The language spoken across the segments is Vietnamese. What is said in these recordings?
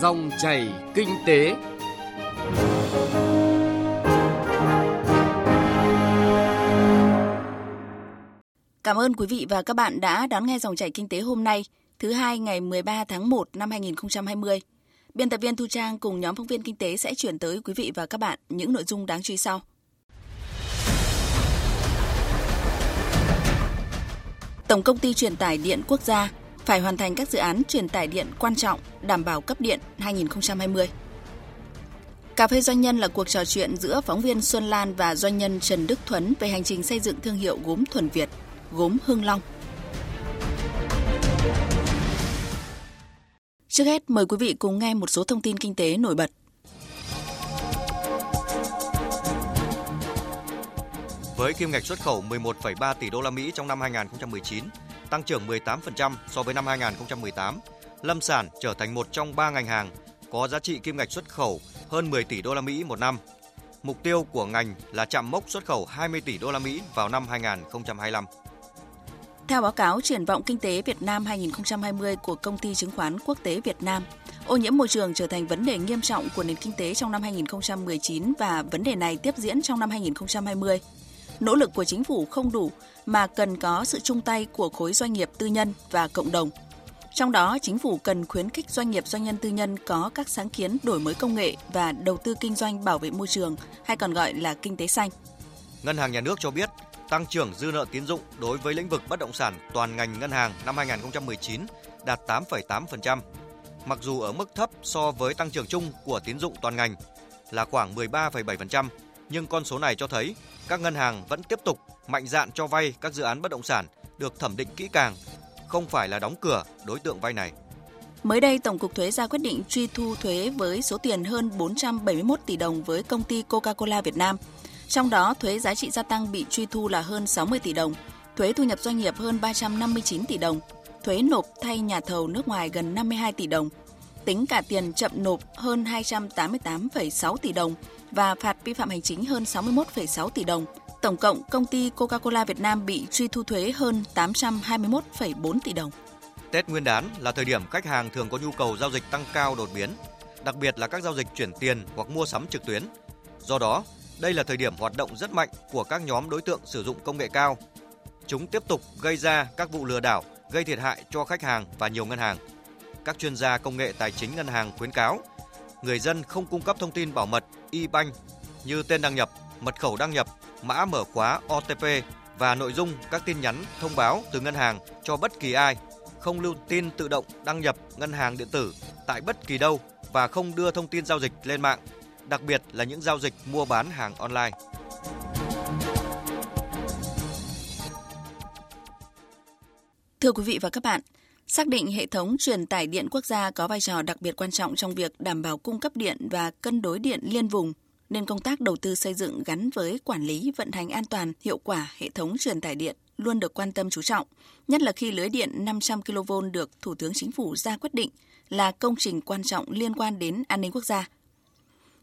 Dòng chảy kinh tế. Cảm ơn quý vị và các bạn đã đón nghe dòng chảy kinh tế hôm nay, thứ hai ngày 13 tháng 1 năm 2020. Biên tập viên Thu Trang cùng nhóm phóng viên kinh tế sẽ chuyển tới quý vị và các bạn những nội dung đáng chú ý sau. Tổng công ty truyền tải điện quốc gia phải hoàn thành các dự án truyền tải điện quan trọng đảm bảo cấp điện 2020. Cà phê doanh nhân là cuộc trò chuyện giữa phóng viên Xuân Lan và doanh nhân Trần Đức Thuấn về hành trình xây dựng thương hiệu gốm thuần Việt, gốm Hưng Long. Trước hết, mời quý vị cùng nghe một số thông tin kinh tế nổi bật. Với kim ngạch xuất khẩu 11,3 tỷ đô la Mỹ trong năm 2019, tăng trưởng 18% so với năm 2018, lâm sản trở thành một trong ba ngành hàng có giá trị kim ngạch xuất khẩu hơn 10 tỷ đô la Mỹ một năm. Mục tiêu của ngành là chạm mốc xuất khẩu 20 tỷ đô la Mỹ vào năm 2025. Theo báo cáo triển vọng kinh tế Việt Nam 2020 của công ty chứng khoán quốc tế Việt Nam, ô nhiễm môi trường trở thành vấn đề nghiêm trọng của nền kinh tế trong năm 2019 và vấn đề này tiếp diễn trong năm 2020. Nỗ lực của chính phủ không đủ mà cần có sự chung tay của khối doanh nghiệp tư nhân và cộng đồng. Trong đó, chính phủ cần khuyến khích doanh nghiệp doanh nhân tư nhân có các sáng kiến đổi mới công nghệ và đầu tư kinh doanh bảo vệ môi trường, hay còn gọi là kinh tế xanh. Ngân hàng Nhà nước cho biết, tăng trưởng dư nợ tín dụng đối với lĩnh vực bất động sản toàn ngành ngân hàng năm 2019 đạt 8,8%, mặc dù ở mức thấp so với tăng trưởng chung của tín dụng toàn ngành là khoảng 13,7%, nhưng con số này cho thấy các ngân hàng vẫn tiếp tục mạnh dạn cho vay các dự án bất động sản được thẩm định kỹ càng, không phải là đóng cửa đối tượng vay này. Mới đây, Tổng cục Thuế ra quyết định truy thu thuế với số tiền hơn 471 tỷ đồng với công ty Coca-Cola Việt Nam. Trong đó, thuế giá trị gia tăng bị truy thu là hơn 60 tỷ đồng, thuế thu nhập doanh nghiệp hơn 359 tỷ đồng, thuế nộp thay nhà thầu nước ngoài gần 52 tỷ đồng, tính cả tiền chậm nộp hơn 288,6 tỷ đồng và phạt vi phạm hành chính hơn 61,6 tỷ đồng. Tổng cộng, công ty Coca-Cola Việt Nam bị truy thu thuế hơn 821,4 tỷ đồng. Tết Nguyên đán là thời điểm khách hàng thường có nhu cầu giao dịch tăng cao đột biến, đặc biệt là các giao dịch chuyển tiền hoặc mua sắm trực tuyến. Do đó, đây là thời điểm hoạt động rất mạnh của các nhóm đối tượng sử dụng công nghệ cao. Chúng tiếp tục gây ra các vụ lừa đảo, gây thiệt hại cho khách hàng và nhiều ngân hàng. Các chuyên gia công nghệ tài chính ngân hàng khuyến cáo người dân không cung cấp thông tin bảo mật e-bank như tên đăng nhập, mật khẩu đăng nhập, mã mở khóa OTP và nội dung các tin nhắn thông báo từ ngân hàng cho bất kỳ ai, không lưu tin tự động đăng nhập ngân hàng điện tử tại bất kỳ đâu và không đưa thông tin giao dịch lên mạng, đặc biệt là những giao dịch mua bán hàng online. Thưa quý vị và các bạn, Xác định hệ thống truyền tải điện quốc gia có vai trò đặc biệt quan trọng trong việc đảm bảo cung cấp điện và cân đối điện liên vùng, nên công tác đầu tư xây dựng gắn với quản lý vận hành an toàn, hiệu quả hệ thống truyền tải điện luôn được quan tâm chú trọng, nhất là khi lưới điện 500 kV được Thủ tướng Chính phủ ra quyết định là công trình quan trọng liên quan đến an ninh quốc gia.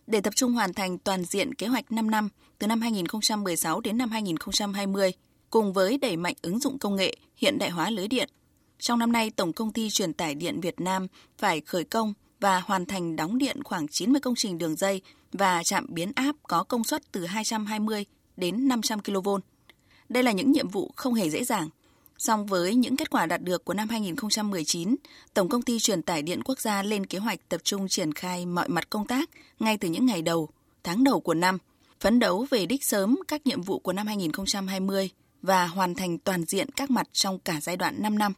Để tập trung hoàn thành toàn diện kế hoạch 5 năm từ năm 2016 đến năm 2020, cùng với đẩy mạnh ứng dụng công nghệ, hiện đại hóa lưới điện, trong năm nay, Tổng công ty truyền tải điện Việt Nam phải khởi công và hoàn thành đóng điện khoảng 90 công trình đường dây và trạm biến áp có công suất từ 220 đến 500 kV. Đây là những nhiệm vụ không hề dễ dàng. Song với những kết quả đạt được của năm 2019, Tổng công ty truyền tải điện quốc gia lên kế hoạch tập trung triển khai mọi mặt công tác ngay từ những ngày đầu, tháng đầu của năm, phấn đấu về đích sớm các nhiệm vụ của năm 2020 và hoàn thành toàn diện các mặt trong cả giai đoạn 5 năm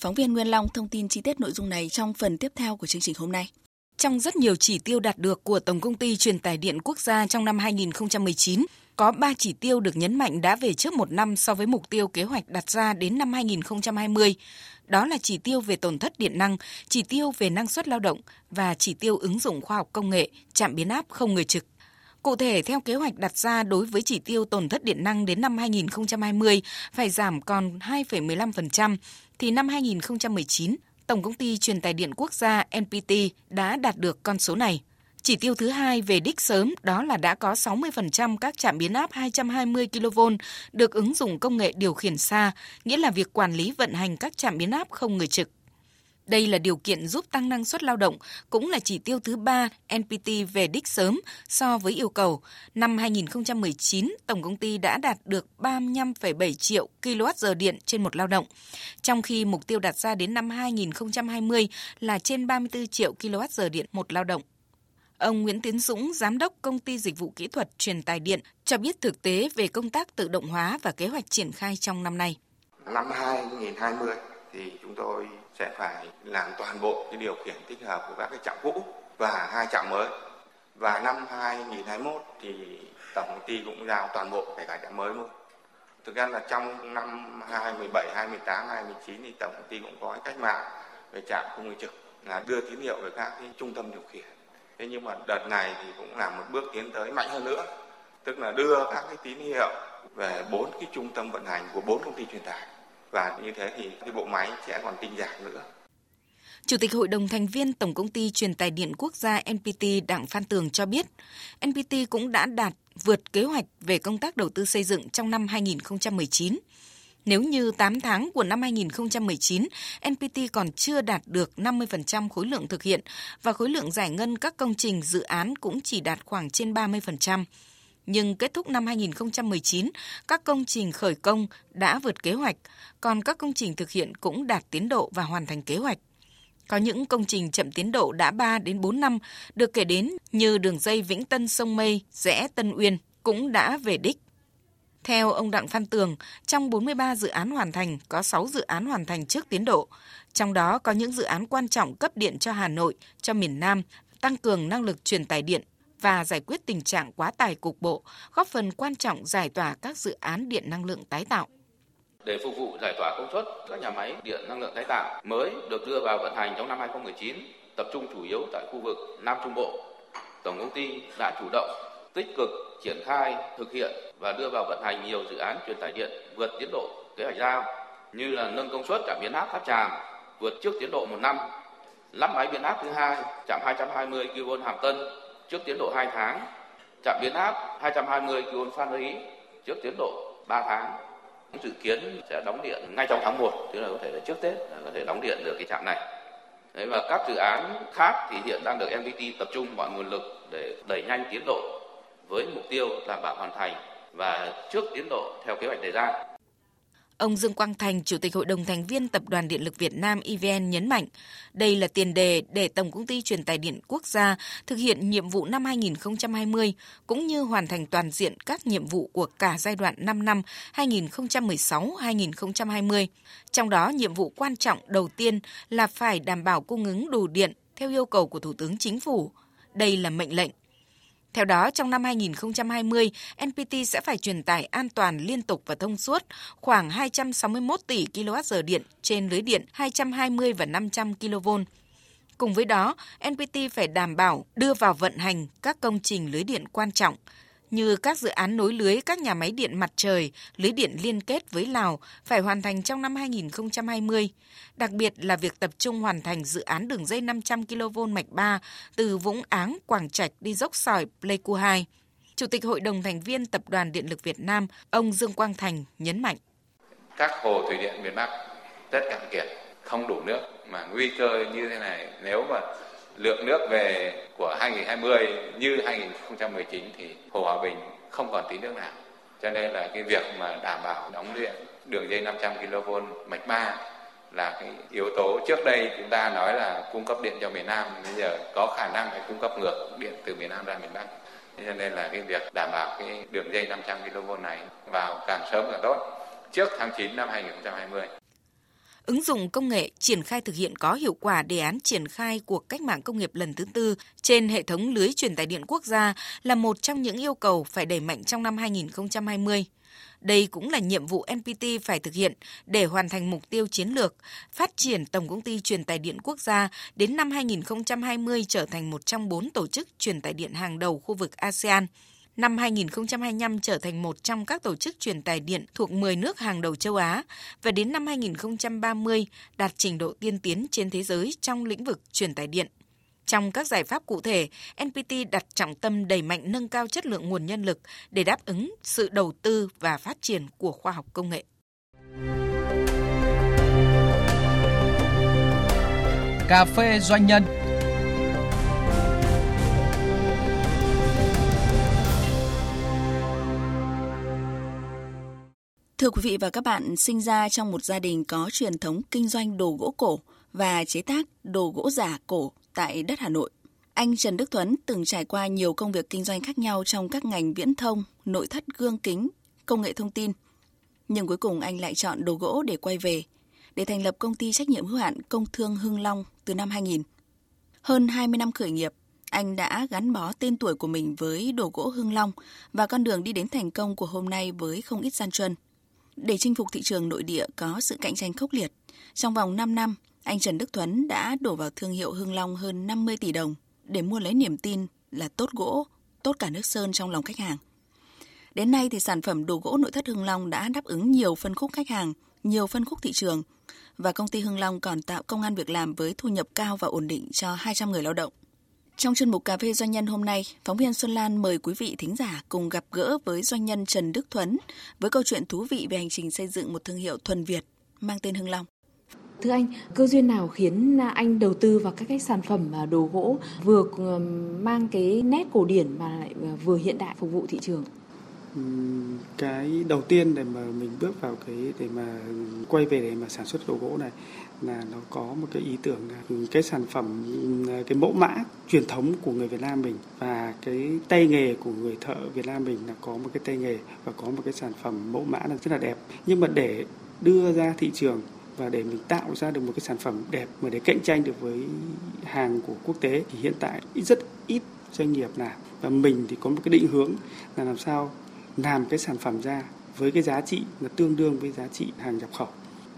Phóng viên Nguyên Long thông tin chi tiết nội dung này trong phần tiếp theo của chương trình hôm nay. Trong rất nhiều chỉ tiêu đạt được của Tổng công ty truyền tải điện quốc gia trong năm 2019, có 3 chỉ tiêu được nhấn mạnh đã về trước một năm so với mục tiêu kế hoạch đặt ra đến năm 2020. Đó là chỉ tiêu về tổn thất điện năng, chỉ tiêu về năng suất lao động và chỉ tiêu ứng dụng khoa học công nghệ, chạm biến áp không người trực. Cụ thể, theo kế hoạch đặt ra đối với chỉ tiêu tổn thất điện năng đến năm 2020 phải giảm còn 2,15%, thì năm 2019, Tổng công ty truyền tài điện quốc gia NPT đã đạt được con số này. Chỉ tiêu thứ hai về đích sớm đó là đã có 60% các trạm biến áp 220 kV được ứng dụng công nghệ điều khiển xa, nghĩa là việc quản lý vận hành các trạm biến áp không người trực. Đây là điều kiện giúp tăng năng suất lao động, cũng là chỉ tiêu thứ ba NPT về đích sớm so với yêu cầu. Năm 2019, tổng công ty đã đạt được 35,7 triệu kWh điện trên một lao động, trong khi mục tiêu đặt ra đến năm 2020 là trên 34 triệu kWh điện một lao động. Ông Nguyễn Tiến Dũng, giám đốc công ty dịch vụ kỹ thuật truyền tài điện, cho biết thực tế về công tác tự động hóa và kế hoạch triển khai trong năm nay. Năm 2020 thì chúng tôi sẽ phải làm toàn bộ cái điều khiển tích hợp của các cái trạm cũ và hai trạm mới. Và năm 2021 thì tổng công ty cũng giao toàn bộ kể cả trạm mới luôn. Thực ra là trong năm 2017, 2018, 2019 thì tổng công ty cũng có cái cách mạng về trạm không người trực là đưa tín hiệu về các cái trung tâm điều khiển. Thế nhưng mà đợt này thì cũng là một bước tiến tới mạnh hơn nữa, tức là đưa các cái tín hiệu về bốn cái trung tâm vận hành của bốn công ty truyền tải và như thế thì cái bộ máy sẽ còn tinh giản nữa. Chủ tịch Hội đồng thành viên Tổng công ty Truyền tài điện quốc gia NPT Đặng Phan Tường cho biết, NPT cũng đã đạt vượt kế hoạch về công tác đầu tư xây dựng trong năm 2019. Nếu như 8 tháng của năm 2019, NPT còn chưa đạt được 50% khối lượng thực hiện và khối lượng giải ngân các công trình dự án cũng chỉ đạt khoảng trên 30%, nhưng kết thúc năm 2019, các công trình khởi công đã vượt kế hoạch, còn các công trình thực hiện cũng đạt tiến độ và hoàn thành kế hoạch. Có những công trình chậm tiến độ đã 3 đến 4 năm, được kể đến như đường dây Vĩnh Tân Sông Mây, rẽ Tân Uyên cũng đã về đích. Theo ông Đặng Phan Tường, trong 43 dự án hoàn thành, có 6 dự án hoàn thành trước tiến độ. Trong đó có những dự án quan trọng cấp điện cho Hà Nội, cho miền Nam, tăng cường năng lực truyền tải điện và giải quyết tình trạng quá tải cục bộ, góp phần quan trọng giải tỏa các dự án điện năng lượng tái tạo. Để phục vụ giải tỏa công suất các nhà máy điện năng lượng tái tạo mới được đưa vào vận hành trong năm 2019, tập trung chủ yếu tại khu vực Nam Trung Bộ. Tổng công ty đã chủ động tích cực triển khai, thực hiện và đưa vào vận hành nhiều dự án truyền tải điện vượt tiến độ kế hoạch giao như là nâng công suất trạm biến áp Tháp Tràm vượt trước tiến độ một năm, lắp máy biến áp thứ hai trạm 220 kV Hàm Tân trước tiến độ 2 tháng, trạm biến áp 220 kV Phan Rí trước tiến độ 3 tháng. Dự kiến sẽ đóng điện ngay trong tháng 1, tức là có thể là trước Tết là có thể đóng điện được cái trạm này. Đấy, và các dự án khác thì hiện đang được MVT tập trung mọi nguồn lực để đẩy nhanh tiến độ với mục tiêu đảm bảo hoàn thành và trước tiến độ theo kế hoạch đề ra. Ông Dương Quang Thành, Chủ tịch Hội đồng thành viên Tập đoàn Điện lực Việt Nam EVN nhấn mạnh, đây là tiền đề để Tổng công ty Truyền tải điện quốc gia thực hiện nhiệm vụ năm 2020 cũng như hoàn thành toàn diện các nhiệm vụ của cả giai đoạn 5 năm 2016-2020. Trong đó, nhiệm vụ quan trọng đầu tiên là phải đảm bảo cung ứng đủ điện theo yêu cầu của Thủ tướng Chính phủ. Đây là mệnh lệnh theo đó, trong năm 2020, NPT sẽ phải truyền tải an toàn liên tục và thông suốt khoảng 261 tỷ kWh điện trên lưới điện 220 và 500 kV. Cùng với đó, NPT phải đảm bảo đưa vào vận hành các công trình lưới điện quan trọng – như các dự án nối lưới các nhà máy điện mặt trời, lưới điện liên kết với Lào phải hoàn thành trong năm 2020, đặc biệt là việc tập trung hoàn thành dự án đường dây 500 kV mạch 3 từ Vũng Áng, Quảng Trạch đi dốc sỏi Pleiku 2. Chủ tịch Hội đồng thành viên Tập đoàn Điện lực Việt Nam, ông Dương Quang Thành nhấn mạnh. Các hồ thủy điện miền Bắc rất cạn kiệt, không đủ nước mà nguy cơ như thế này nếu mà lượng nước về của 2020 như 2019 thì Hồ Hòa Bình không còn tí nước nào. Cho nên là cái việc mà đảm bảo đóng điện đường dây 500 kV mạch 3 là cái yếu tố trước đây chúng ta nói là cung cấp điện cho miền Nam, bây giờ có khả năng phải cung cấp ngược điện từ miền Nam ra miền Bắc. Cho nên là cái việc đảm bảo cái đường dây 500 kV này vào càng sớm càng tốt trước tháng 9 năm 2020 ứng dụng công nghệ triển khai thực hiện có hiệu quả đề án triển khai cuộc cách mạng công nghiệp lần thứ tư trên hệ thống lưới truyền tải điện quốc gia là một trong những yêu cầu phải đẩy mạnh trong năm 2020. Đây cũng là nhiệm vụ NPT phải thực hiện để hoàn thành mục tiêu chiến lược phát triển Tổng công ty truyền tải điện quốc gia đến năm 2020 trở thành một trong bốn tổ chức truyền tải điện hàng đầu khu vực ASEAN – năm 2025 trở thành một trong các tổ chức truyền tải điện thuộc 10 nước hàng đầu châu Á và đến năm 2030 đạt trình độ tiên tiến trên thế giới trong lĩnh vực truyền tải điện. Trong các giải pháp cụ thể, NPT đặt trọng tâm đẩy mạnh nâng cao chất lượng nguồn nhân lực để đáp ứng sự đầu tư và phát triển của khoa học công nghệ. Cà phê doanh nhân. Thưa quý vị và các bạn, sinh ra trong một gia đình có truyền thống kinh doanh đồ gỗ cổ và chế tác đồ gỗ giả cổ tại đất Hà Nội. Anh Trần Đức Thuấn từng trải qua nhiều công việc kinh doanh khác nhau trong các ngành viễn thông, nội thất gương kính, công nghệ thông tin. Nhưng cuối cùng anh lại chọn đồ gỗ để quay về, để thành lập công ty trách nhiệm hữu hạn Công thương Hưng Long từ năm 2000. Hơn 20 năm khởi nghiệp, anh đã gắn bó tên tuổi của mình với đồ gỗ Hưng Long và con đường đi đến thành công của hôm nay với không ít gian truân. Để chinh phục thị trường nội địa có sự cạnh tranh khốc liệt, trong vòng 5 năm, anh Trần Đức Thuấn đã đổ vào thương hiệu Hưng Long hơn 50 tỷ đồng để mua lấy niềm tin là tốt gỗ, tốt cả nước sơn trong lòng khách hàng. Đến nay thì sản phẩm đồ gỗ nội thất Hưng Long đã đáp ứng nhiều phân khúc khách hàng, nhiều phân khúc thị trường và công ty Hưng Long còn tạo công an việc làm với thu nhập cao và ổn định cho 200 người lao động. Trong chuyên mục Cà phê Doanh nhân hôm nay, phóng viên Xuân Lan mời quý vị thính giả cùng gặp gỡ với doanh nhân Trần Đức Thuấn với câu chuyện thú vị về hành trình xây dựng một thương hiệu thuần Việt mang tên Hưng Long. Thưa anh, cơ duyên nào khiến anh đầu tư vào các cái sản phẩm đồ gỗ vừa mang cái nét cổ điển mà lại vừa hiện đại phục vụ thị trường? cái đầu tiên để mà mình bước vào cái để mà quay về để mà sản xuất đồ gỗ này là nó có một cái ý tưởng là cái sản phẩm ừ, cái mẫu mã truyền thống của người Việt Nam mình và cái tay nghề của người thợ Việt Nam mình là có một cái tay nghề và có một cái sản phẩm mẫu mã là rất là đẹp. Nhưng mà để đưa ra thị trường và để mình tạo ra được một cái sản phẩm đẹp mà để cạnh tranh được với hàng của quốc tế thì hiện tại rất ít doanh nghiệp làm. Và mình thì có một cái định hướng là làm sao làm cái sản phẩm ra với cái giá trị, là tương đương với giá trị hàng nhập khẩu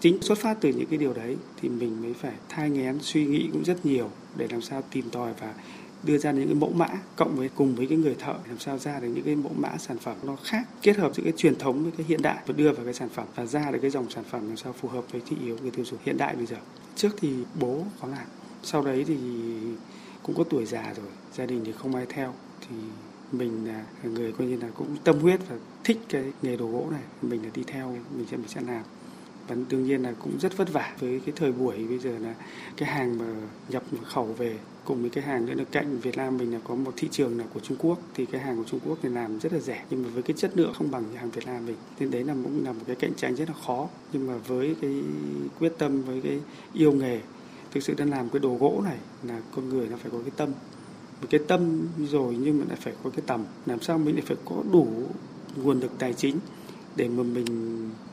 chính xuất phát từ những cái điều đấy thì mình mới phải thai nghén suy nghĩ cũng rất nhiều để làm sao tìm tòi và đưa ra những cái mẫu mã cộng với cùng với cái người thợ làm sao ra được những cái mẫu mã sản phẩm nó khác, kết hợp giữa cái truyền thống với cái hiện đại và đưa vào cái sản phẩm và ra được cái dòng sản phẩm làm sao phù hợp với thị yếu người tiêu dùng hiện đại bây giờ. Trước thì bố có làm, sau đấy thì cũng có tuổi già rồi, gia đình thì không ai theo, thì mình là người coi như là cũng tâm huyết và thích cái nghề đồ gỗ này, mình là đi theo, mình sẽ mình sẽ làm và đương nhiên là cũng rất vất vả với cái thời buổi bây giờ là cái hàng mà nhập khẩu về, cùng với cái hàng nữa là cạnh Việt Nam mình là có một thị trường là của Trung Quốc, thì cái hàng của Trung Quốc thì làm rất là rẻ, nhưng mà với cái chất lượng không bằng hàng Việt Nam mình, nên đấy là cũng là một cái cạnh tranh rất là khó. Nhưng mà với cái quyết tâm, với cái yêu nghề, thực sự đang làm cái đồ gỗ này là con người nó phải có cái tâm. Một cái tâm rồi nhưng mà lại phải có cái tầm, làm sao mình lại phải có đủ nguồn lực tài chính để mà mình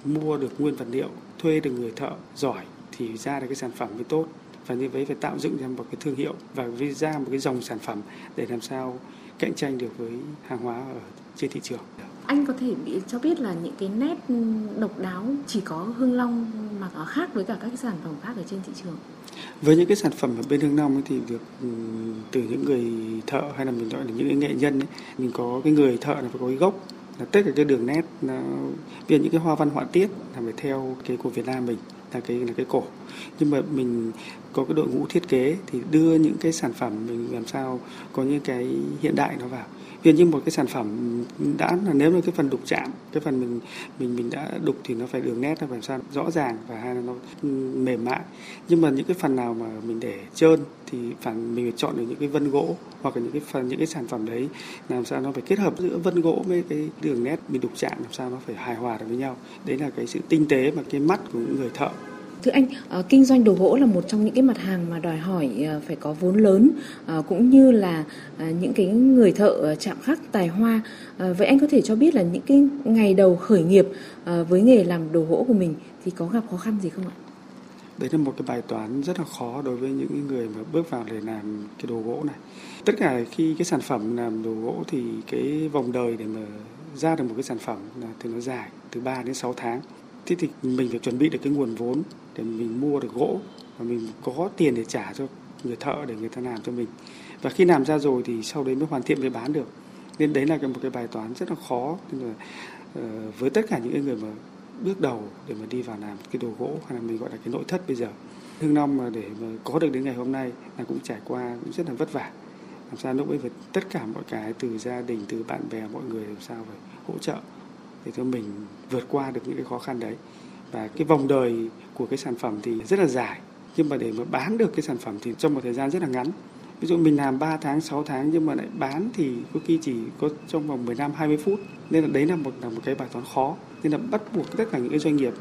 mua được nguyên vật liệu thuê được người thợ giỏi thì ra được cái sản phẩm mới tốt và như vậy phải tạo dựng ra một cái thương hiệu và ra một cái dòng sản phẩm để làm sao cạnh tranh được với hàng hóa ở trên thị trường. Anh có thể bị cho biết là những cái nét độc đáo chỉ có Hưng Long mà có khác với cả các cái sản phẩm khác ở trên thị trường? với những cái sản phẩm ở bên Hưng Long ấy thì được ừ, từ những người thợ hay là mình gọi là những cái nghệ nhân ấy, mình có cái người thợ là phải có cái gốc là tất cả cái đường nét, nó, vì những cái hoa văn họa tiết là phải theo cái của Việt Nam mình, là cái là cái cổ. Nhưng mà mình có cái đội ngũ thiết kế thì đưa những cái sản phẩm mình làm sao có những cái hiện đại nó vào ví dụ như một cái sản phẩm đã là nếu là cái phần đục chạm, cái phần mình mình mình đã đục thì nó phải đường nét, nó phải sao, rõ ràng và hai là nó ừ, mềm mại. Nhưng mà những cái phần nào mà mình để trơn thì phải, mình phải chọn được những cái vân gỗ hoặc là những cái phần, những cái sản phẩm đấy, làm sao nó phải kết hợp giữa vân gỗ với cái đường nét mình đục chạm, làm sao nó phải hài hòa được với nhau. Đấy là cái sự tinh tế và cái mắt của những người thợ. Thưa anh, ờ, kinh doanh đồ gỗ là một trong những cái mặt hàng mà đòi hỏi ờ, phải có vốn lớn ờ, cũng như là những cái người thợ chạm khắc tài hoa. Vậy anh có thể cho biết là những cái ngày đầu khởi nghiệp với nghề làm đồ gỗ của mình thì có gặp khó khăn gì không ạ? Đấy là một cái bài toán rất là khó đối với những người mà bước vào để làm cái đồ gỗ này. Tất cả khi cái sản phẩm làm đồ gỗ thì cái vòng đời để mà ra được một cái sản phẩm là thì nó dài từ 3 đến 6 tháng. Thế thì mình phải chuẩn bị được cái nguồn vốn để mình mua được gỗ và mình có tiền để trả cho người thợ để người ta làm cho mình. Và khi làm ra rồi thì sau đấy mới hoàn thiện, mới bán được. Nên đấy là một cái bài toán rất là khó. Nên là ờ, với tất cả những người mà bước đầu để mà đi vào làm cái đồ gỗ hay là mình gọi là cái nội thất bây giờ hương long mà để mà có được đến ngày hôm nay là cũng trải qua cũng rất là vất vả. Làm sao lúc ấy phải tất cả mọi cái từ gia đình, từ bạn bè, mọi người làm sao phải hỗ trợ để cho mình vượt qua được những cái khó khăn đấy và cái vòng đời của cái sản phẩm thì rất là dài. Nhưng mà để mà bán được cái sản phẩm thì trong một thời gian rất là ngắn. Ví dụ mình làm 3 tháng 6 tháng nhưng mà lại bán thì có khi chỉ có trong vòng 15 20 phút. Nên là đấy là một là một cái bài toán khó. Nên là bắt buộc tất cả những cái doanh nghiệp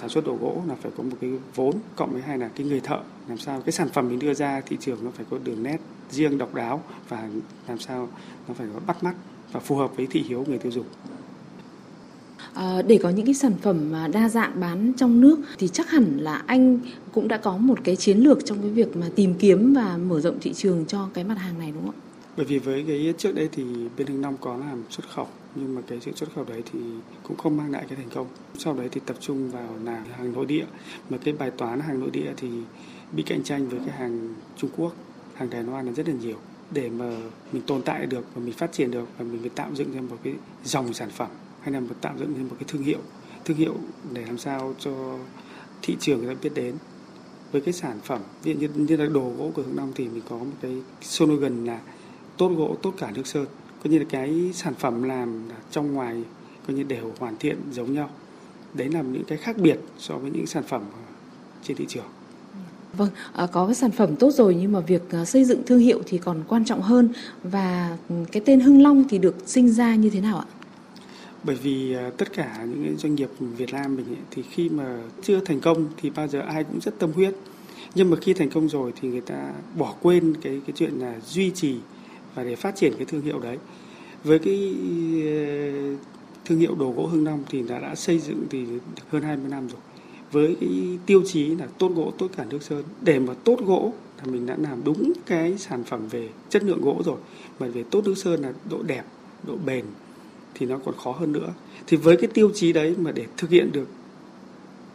sản xuất đồ gỗ là phải có một cái vốn, cộng với hai là cái người thợ. Làm sao cái sản phẩm mình đưa ra thị trường nó phải có đường nét riêng độc đáo và làm sao nó phải có bắt mắt và phù hợp với thị hiếu người tiêu dùng. À, để có những cái sản phẩm mà đa dạng bán trong nước thì chắc hẳn là anh cũng đã có một cái chiến lược trong cái việc mà tìm kiếm và mở rộng thị trường cho cái mặt hàng này đúng không ạ? Bởi vì với cái trước đây thì bên Hưng Long có làm xuất khẩu nhưng mà cái sự xuất khẩu đấy thì cũng không mang lại cái thành công. Sau đấy thì tập trung vào là hàng nội địa mà cái bài toán hàng nội địa thì bị cạnh tranh với cái hàng Trung Quốc, hàng Đài Loan là rất là nhiều để mà mình tồn tại được và mình phát triển được và mình phải tạo dựng ra một cái dòng sản phẩm hay là một tạo dựng nên một cái thương hiệu thương hiệu để làm sao cho thị trường người ta biết đến. Với cái sản phẩm ví dụ như, như là đồ gỗ của Hưng Long thì mình có một cái slogan là tốt gỗ tốt cả nước sơn coi như là cái sản phẩm làm trong ngoài coi như đều hoàn thiện giống nhau. Đấy là những cái khác biệt so với những sản phẩm trên thị trường. Vâng, à, có cái sản phẩm tốt rồi nhưng mà việc à, xây dựng thương hiệu thì còn quan trọng hơn. Và ừ, cái tên Hưng Long thì được sinh ra như thế nào ạ? Bởi vì à, tất cả những doanh nghiệp Việt Nam mình ấy, thì khi mà chưa thành công thì bao giờ ai cũng rất tâm huyết. Nhưng mà khi thành công rồi thì người ta bỏ quên cái cái chuyện là duy trì và để phát triển cái thương hiệu đấy. Với cái ờ, thương hiệu đồ gỗ Hưng Long thì đã đã xây dựng thì hơn 20 năm rồi. Với cái tiêu chí là tốt gỗ tốt cả nước sơn để mà tốt gỗ là mình đã làm đúng cái sản phẩm về chất lượng gỗ rồi. Mà về tốt nước sơn là độ đẹp độ bền thì nó còn khó hơn nữa. Thì với cái tiêu chí đấy mà để thực hiện được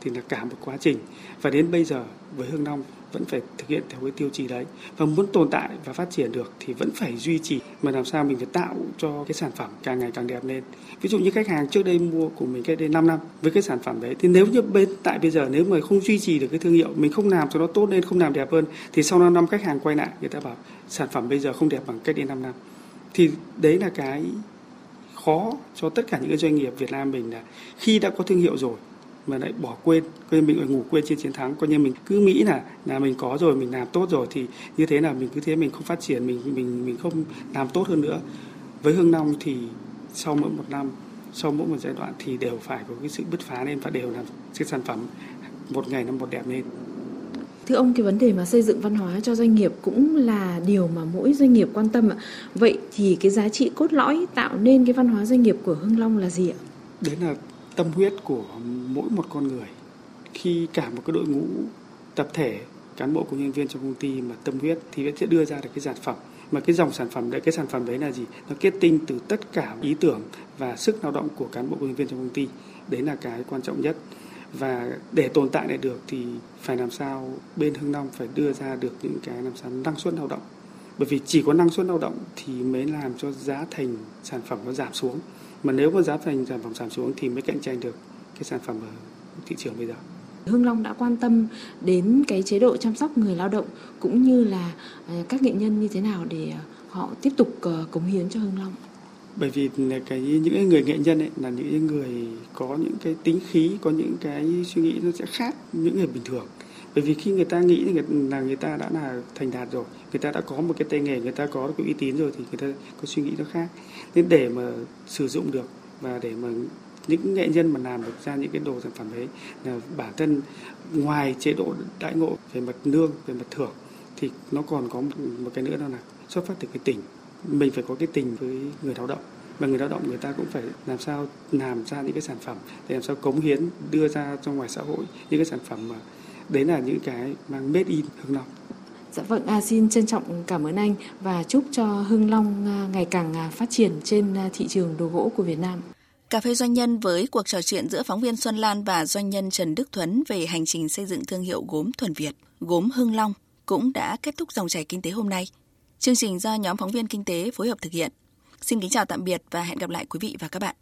thì là cả một quá trình. Và đến bây giờ với hương Long vẫn phải thực hiện theo cái tiêu chí đấy. Và muốn tồn tại và phát triển được thì vẫn phải duy trì mà làm sao mình phải tạo cho cái sản phẩm càng ngày càng đẹp lên. Ví dụ như khách hàng trước đây mua của mình cách đây 5 năm với cái sản phẩm đấy, thì nếu như bên, tại bây giờ nếu mà không duy trì được cái thương hiệu, mình không làm cho nó tốt lên, không làm đẹp hơn, thì sau 5 năm khách hàng quay lại, người ta bảo sản phẩm bây giờ không đẹp bằng cách đây 5 năm. Thì đấy là cái khó cho tất cả những cái doanh nghiệp Việt Nam mình là khi đã có thương hiệu rồi mà lại bỏ quên coi như mình lại ngủ quên trên chiến thắng coi như mình cứ nghĩ là là mình có rồi, mình làm tốt rồi thì như thế là mình cứ thế, mình không phát triển, mình mình mình không làm tốt hơn nữa. Với Hương Long thì sau mỗi một năm, sau mỗi một giai đoạn thì đều phải có cái sự bứt phá lên và đều làm cái sản phẩm một ngày nó một đẹp lên. Thưa ông, cái vấn đề mà xây dựng văn hóa cho doanh nghiệp cũng là điều mà mỗi doanh nghiệp quan tâm ạ. Vậy thì cái giá trị cốt lõi tạo nên cái văn hóa doanh nghiệp của Hưng Long là gì ạ? Đấy là tâm huyết của mỗi một con người. Khi cả một cái đội ngũ tập thể cán bộ công nhân viên trong công ty mà tâm huyết thì sẽ đưa ra được cái sản phẩm mà cái dòng sản phẩm đấy cái sản phẩm đấy là gì nó kết tinh từ tất cả ý tưởng và sức lao động của cán bộ công nhân viên trong công ty đấy là cái quan trọng nhất và để tồn tại lại được thì phải làm sao bên Hưng Long phải đưa ra được những cái làm sao năng suất lao động. Bởi vì chỉ có năng suất lao động thì mới làm cho giá thành sản phẩm nó giảm xuống. Mà nếu có giá thành sản phẩm giảm xuống thì mới cạnh tranh được cái sản phẩm ở thị trường bây giờ. Hưng Long đã quan tâm đến cái chế độ chăm sóc người lao động cũng như là à, các nghệ nhân như thế nào để à, họ tiếp tục ờ, cống hiến cho Hưng Long? Bởi vì là cái những người nghệ nhân ấy là những người có những cái tính khí có những cái suy nghĩ nó sẽ khác những người bình thường. Bởi vì khi người ta nghĩ là người ta đã là thành đạt rồi người ta đã có một cái tay nghề người ta có cái uy tín rồi thì người ta có suy nghĩ nó khác. Nên để mà sử dụng được và để mà những nghệ nhân mà làm được ra những cái đồ sản phẩm đấy là bản thân ngoài chế độ đại ngộ về mặt lương về mặt thưởng thì nó còn có một, một cái nữa đó là xuất phát từ cái tỉnh mình phải có cái tình với người lao động và người lao động người ta cũng phải làm sao làm ra những cái sản phẩm để làm sao cống hiến đưa ra trong ngoài xã hội những cái sản phẩm mà đấy là những cái mang made in Hưng Long. Dạ vâng, à, xin trân trọng cảm ơn anh và chúc cho Hưng Long à, ngày càng à, phát triển trên à, thị trường đồ gỗ của Việt Nam. Cà phê doanh nhân với cuộc trò chuyện giữa phóng viên Xuân Lan và doanh nhân Trần Đức Thuấn về hành trình xây dựng thương hiệu gốm thuần Việt, gốm Hưng Long cũng đã kết thúc dòng chảy kinh tế hôm nay. Chương trình do nhóm phóng viên kinh tế phối hợp thực hiện. Xin kính chào tạm biệt và hẹn gặp lại quý vị và các bạn.